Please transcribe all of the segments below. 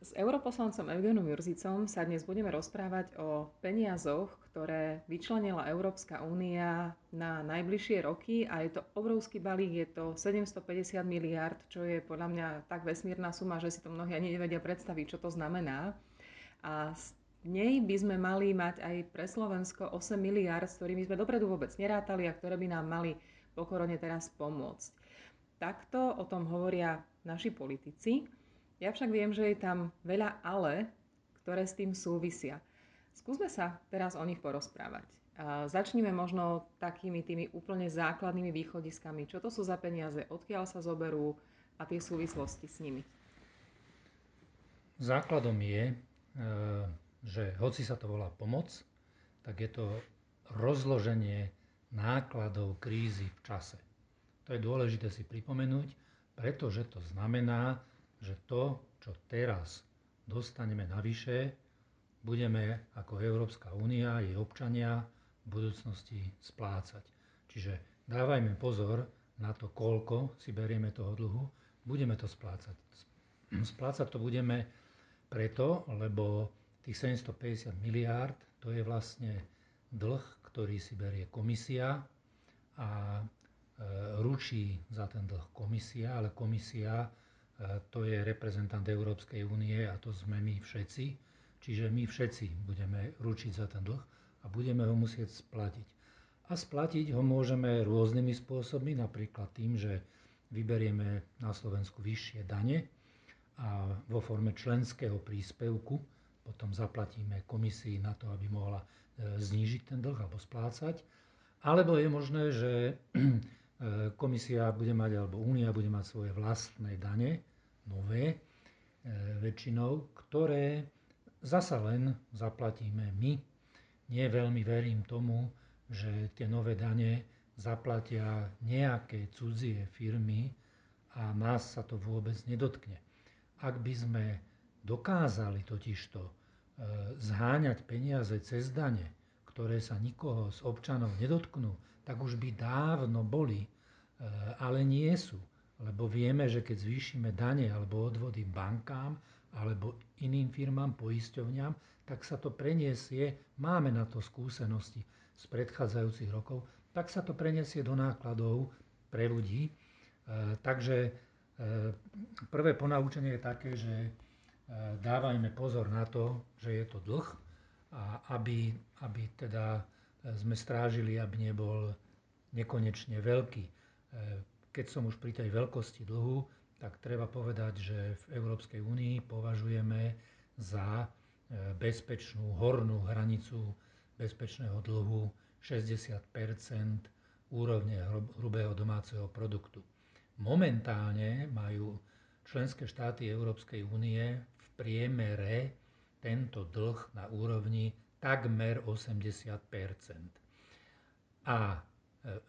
S europoslancom Eugenom Jurzicom sa dnes budeme rozprávať o peniazoch, ktoré vyčlenila Európska únia na najbližšie roky a je to obrovský balík, je to 750 miliard, čo je podľa mňa tak vesmírna suma, že si to mnohí ani nevedia predstaviť, čo to znamená. A z nej by sme mali mať aj pre Slovensko 8 miliard, s ktorými sme dopredu vôbec nerátali a ktoré by nám mali po korone teraz pomôcť. Takto o tom hovoria naši politici. Ja však viem, že je tam veľa ale, ktoré s tým súvisia. Skúsme sa teraz o nich porozprávať. Začnime možno takými tými úplne základnými východiskami. Čo to sú za peniaze, odkiaľ sa zoberú a tie súvislosti s nimi? Základom je, e, že hoci sa to volá pomoc, tak je to rozloženie nákladov krízy v čase. To je dôležité si pripomenúť, pretože to znamená, že to, čo teraz dostaneme navyše, budeme ako Európska únia, jej občania v budúcnosti splácať. Čiže dávajme pozor na to, koľko si berieme toho dlhu, budeme to splácať. Splácať to budeme preto, lebo tých 750 miliárd to je vlastne dlh, ktorý si berie komisia a e, ručí za ten dlh komisia, ale komisia to je reprezentant Európskej únie a to sme my všetci. Čiže my všetci budeme ručiť za ten dlh a budeme ho musieť splatiť. A splatiť ho môžeme rôznymi spôsobmi, napríklad tým, že vyberieme na Slovensku vyššie dane a vo forme členského príspevku potom zaplatíme komisii na to, aby mohla e, znížiť ten dlh alebo splácať. Alebo je možné, že e, komisia bude mať, alebo únia bude mať svoje vlastné dane, nové, e, väčšinou, ktoré zasa len zaplatíme my. Nie veľmi verím tomu, že tie nové dane zaplatia nejaké cudzie firmy a nás sa to vôbec nedotkne. Ak by sme dokázali totižto e, zháňať peniaze cez dane, ktoré sa nikoho z občanov nedotknú, tak už by dávno boli, e, ale nie sú lebo vieme, že keď zvýšime dane alebo odvody bankám alebo iným firmám, poisťovňam, tak sa to preniesie, máme na to skúsenosti z predchádzajúcich rokov, tak sa to preniesie do nákladov pre ľudí. E, takže e, prvé ponaučenie je také, že e, dávajme pozor na to, že je to dlh a aby, aby teda sme strážili, aby nebol nekonečne veľký. Keď som už pri tej veľkosti dlhu, tak treba povedať, že v Európskej únii považujeme za e, bezpečnú hornú hranicu bezpečného dlhu 60% úrovne hrubého domáceho produktu. Momentálne majú členské štáty Európskej únie v priemere tento dlh na úrovni takmer 80% A e,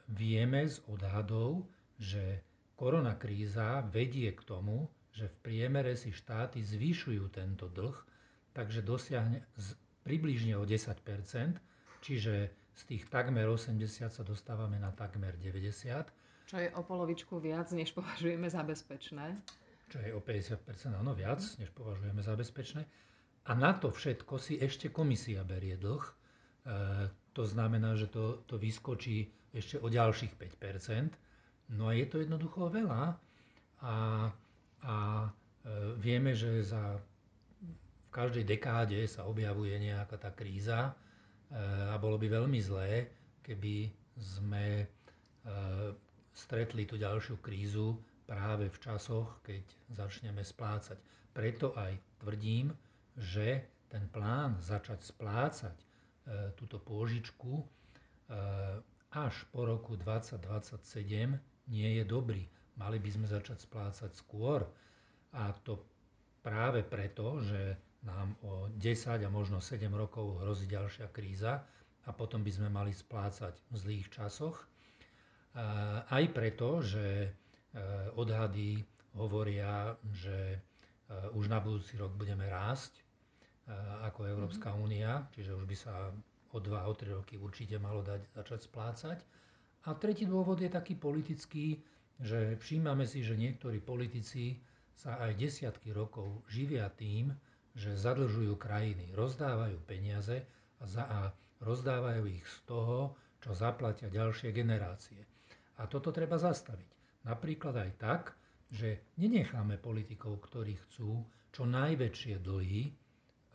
vieme z odhadov, že korona kríza vedie k tomu, že v priemere si štáty zvyšujú tento dlh, takže dosiahne približne o 10% čiže z tých takmer 80 sa dostávame na takmer 90. Čo je o polovičku viac, než považujeme za bezpečné. Čo je o 50 áno, viac, než považujeme za bezpečné. A na to všetko si ešte komisia berie dlh. E, to znamená, že to, to vyskočí ešte o ďalších 5 No a je to jednoducho veľa a, a e, vieme, že za, v každej dekáde sa objavuje nejaká tá kríza e, a bolo by veľmi zlé, keby sme e, stretli tú ďalšiu krízu práve v časoch, keď začneme splácať. Preto aj tvrdím, že ten plán začať splácať túto pôžičku až po roku 2027 nie je dobrý. Mali by sme začať splácať skôr. A to práve preto, že nám o 10 a možno 7 rokov hrozí ďalšia kríza a potom by sme mali splácať v zlých časoch. Aj preto, že e, odhady hovoria, že e, už na budúci rok budeme rásť e, ako Európska mhm. únia, čiže už by sa o 2, o 3 roky určite malo dať, začať splácať. A tretí dôvod je taký politický, že všímame si, že niektorí politici sa aj desiatky rokov živia tým, že zadlžujú krajiny, rozdávajú peniaze a, za, a rozdávajú ich z toho, čo zaplatia ďalšie generácie. A toto treba zastaviť. Napríklad aj tak, že nenecháme politikov, ktorí chcú čo najväčšie dlhy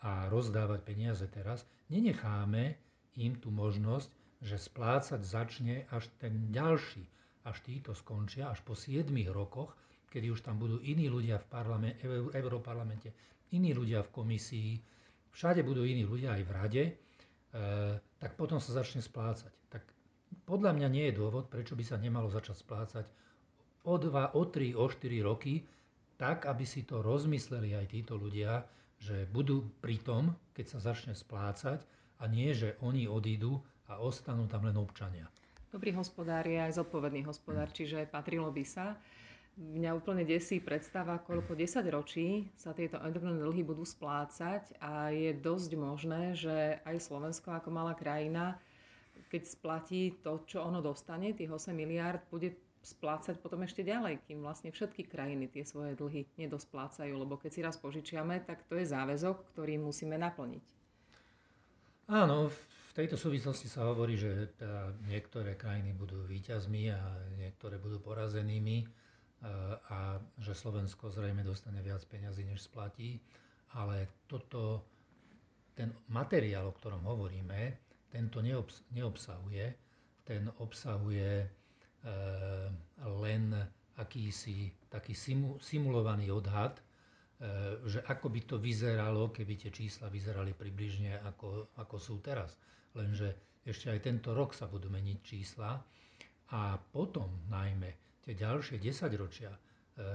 a rozdávať peniaze teraz, nenecháme im tú možnosť, že splácať začne až ten ďalší, až títo skončia, až po 7 rokoch, kedy už tam budú iní ľudia v parlamente, v Európarlamente, iní ľudia v komisii, všade budú iní ľudia aj v rade, e, tak potom sa začne splácať. Tak podľa mňa nie je dôvod, prečo by sa nemalo začať splácať o 2, o 3, o 4 roky, tak, aby si to rozmysleli aj títo ľudia, že budú pri tom, keď sa začne splácať a nie, že oni odídu a ostanú tam len občania. Dobrý hospodár je aj zodpovedný hospodár, čiže patrilo by sa. Mňa úplne desí predstava, koľko 10 ročí sa tieto enormné dlhy budú splácať a je dosť možné, že aj Slovensko ako malá krajina, keď splatí to, čo ono dostane, tých 8 miliard, bude splácať potom ešte ďalej, kým vlastne všetky krajiny tie svoje dlhy nedosplácajú, lebo keď si raz požičiame, tak to je záväzok, ktorý musíme naplniť. Áno, v tejto súvislosti sa hovorí, že teda niektoré krajiny budú výťazmi a niektoré budú porazenými a že Slovensko zrejme dostane viac peňazí, než splatí. Ale toto, ten materiál, o ktorom hovoríme, tento neobs- neobsahuje. Ten obsahuje e, len akýsi taký simu, simulovaný odhad, e, že ako by to vyzeralo, keby tie čísla vyzerali približne ako, ako sú teraz. Lenže ešte aj tento rok sa budú meniť čísla a potom najmä tie ďalšie 10 ročia e,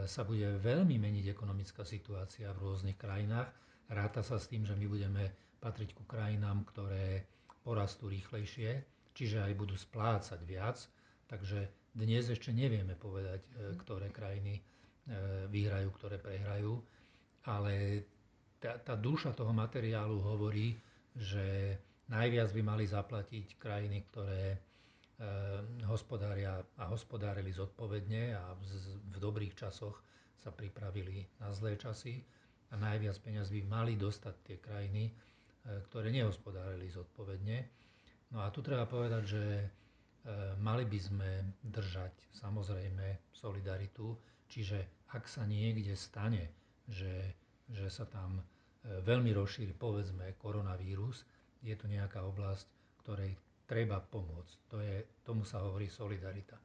sa bude veľmi meniť ekonomická situácia v rôznych krajinách. Ráta sa s tým, že my budeme patriť ku krajinám, ktoré porastú rýchlejšie, čiže aj budú splácať viac. Takže dnes ešte nevieme povedať, e, ktoré krajiny e, vyhrajú, ktoré prehrajú, ale tá, tá duša toho materiálu hovorí, že najviac by mali zaplatiť krajiny, ktoré Ehm, hospodária a hospodárili zodpovedne a v dobrých časoch sa pripravili na zlé časy a najviac peniaz by mali dostať tie krajiny, e, ktoré nehospodárili zodpovedne. No a tu treba povedať, že e, mali by sme držať samozrejme solidaritu, čiže ak sa niekde stane, že, že sa tam e, veľmi rozšíri povedzme koronavírus, je to nejaká oblasť, ktorej treba pomôcť. To je, tomu sa hovorí solidarita.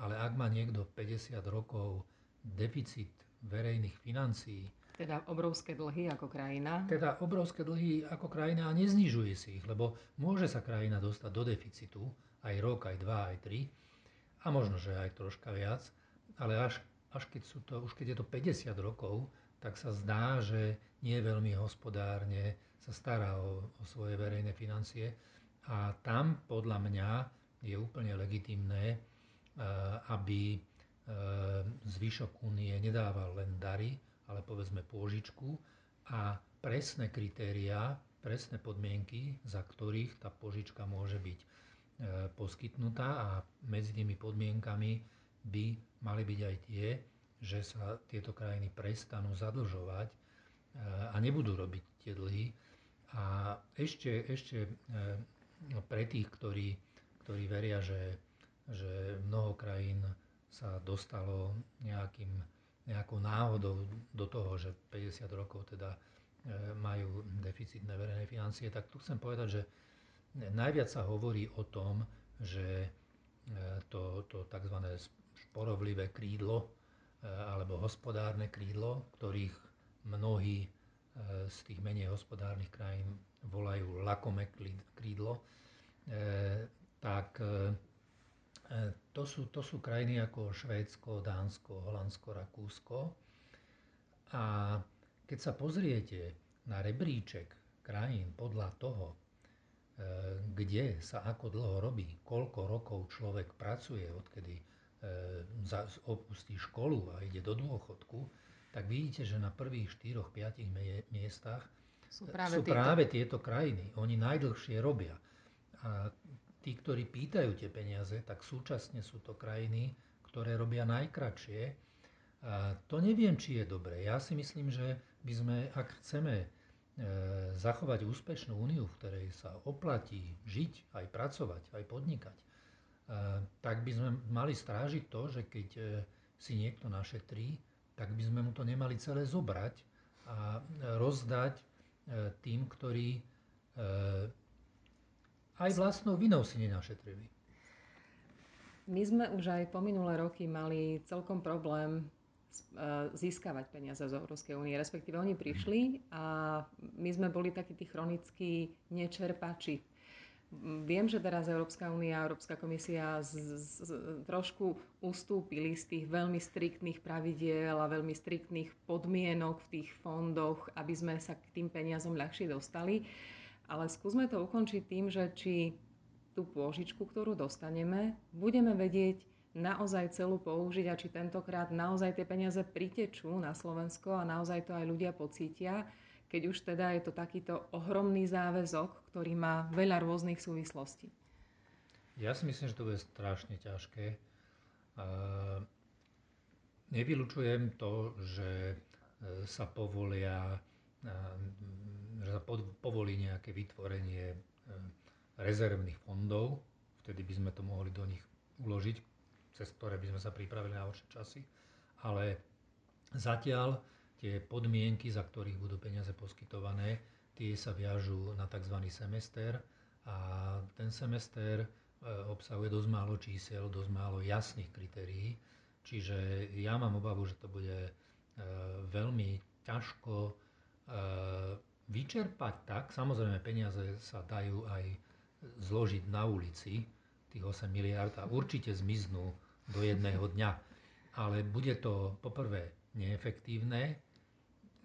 Ale ak má niekto 50 rokov deficit verejných financií, teda obrovské dlhy ako krajina. Teda obrovské dlhy ako krajina a neznižuje si ich, lebo môže sa krajina dostať do deficitu aj rok, aj dva, aj tri a možno, že aj troška viac, ale až, až keď, sú to, už keď je to 50 rokov, tak sa zdá, že nie veľmi hospodárne sa stará o, o svoje verejné financie. A tam podľa mňa je úplne legitimné, eh, aby eh, zvyšok únie nedával len dary, ale povedzme pôžičku a presné kritériá, presné podmienky, za ktorých tá požička môže byť eh, poskytnutá a medzi tými podmienkami by mali byť aj tie, že sa tieto krajiny prestanú zadlžovať a nebudú robiť tie dlhy. A ešte, ešte No, pre tých, ktorí, ktorí veria, že, že mnoho krajín sa dostalo nejakým, nejakou náhodou do toho, že 50 rokov teda e, majú deficitné verejné financie, tak tu chcem povedať, že najviac sa hovorí o tom, že e, to, to tzv. šporovlivé krídlo e, alebo hospodárne krídlo, ktorých mnohí z tých menej hospodárnych krajín volajú lakomé krídlo, e, tak e, to sú, to sú krajiny ako Švédsko, Dánsko, Holandsko, Rakúsko. A keď sa pozriete na rebríček krajín podľa toho, e, kde sa ako dlho robí, koľko rokov človek pracuje, odkedy opustí školu a ide do dôchodku, tak vidíte, že na prvých 4-5 miestach sú práve, sú práve tieto. tieto krajiny. Oni najdlhšie robia. A tí, ktorí pýtajú tie peniaze, tak súčasne sú to krajiny, ktoré robia najkračšie To neviem, či je dobré. Ja si myslím, že by sme, ak chceme e, zachovať úspešnú úniu, v ktorej sa oplatí žiť, aj pracovať, aj podnikať, e, tak by sme mali strážiť to, že keď e, si niekto našetrí, tak by sme mu to nemali celé zobrať a rozdať tým, ktorí aj vlastnou vinou si nenašetrili. My sme už aj po minulé roky mali celkom problém získavať peniaze z Európskej únie. Respektíve oni prišli a my sme boli takí tí chronickí nečerpači. Viem, že teraz Európska únia a Európska komisia z, z, trošku ustúpili z tých veľmi striktných pravidiel a veľmi striktných podmienok v tých fondoch, aby sme sa k tým peniazom ľahšie dostali. Ale skúsme to ukončiť tým, že či tú pôžičku, ktorú dostaneme, budeme vedieť naozaj celú použiť a či tentokrát naozaj tie peniaze pritečú na Slovensko a naozaj to aj ľudia pocítia, keď už teda je to takýto ohromný záväzok, ktorý má veľa rôznych súvislostí. Ja si myslím, že to bude strašne ťažké. Nevylučujem to, že e, sa povolia, že sa povolí nejaké vytvorenie e, rezervných fondov, vtedy by sme to mohli do nich uložiť, cez ktoré by sme sa pripravili na horšie časy. Ale zatiaľ tie podmienky, za ktorých budú peniaze poskytované, tie sa viažú na tzv. semester a ten semester e, obsahuje dosť málo čísiel, dosť málo jasných kritérií. Čiže ja mám obavu, že to bude e, veľmi ťažko e, vyčerpať tak. Samozrejme, peniaze sa dajú aj zložiť na ulici, tých 8 miliard a určite zmiznú do jedného dňa. Ale bude to poprvé neefektívne,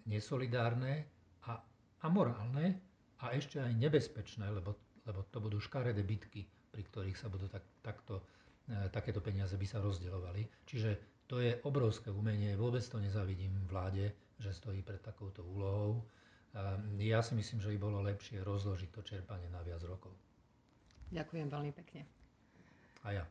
nesolidárne a, a morálne a ešte aj nebezpečné, lebo, lebo to budú škaredé bitky, pri ktorých sa budú tak, takto, e, takéto peniaze by sa rozdielovali. Čiže to je obrovské umenie, vôbec to nezavidím vláde, že stojí pred takouto úlohou. E, ja si myslím, že by bolo lepšie rozložiť to čerpanie na viac rokov. Ďakujem veľmi pekne. A ja.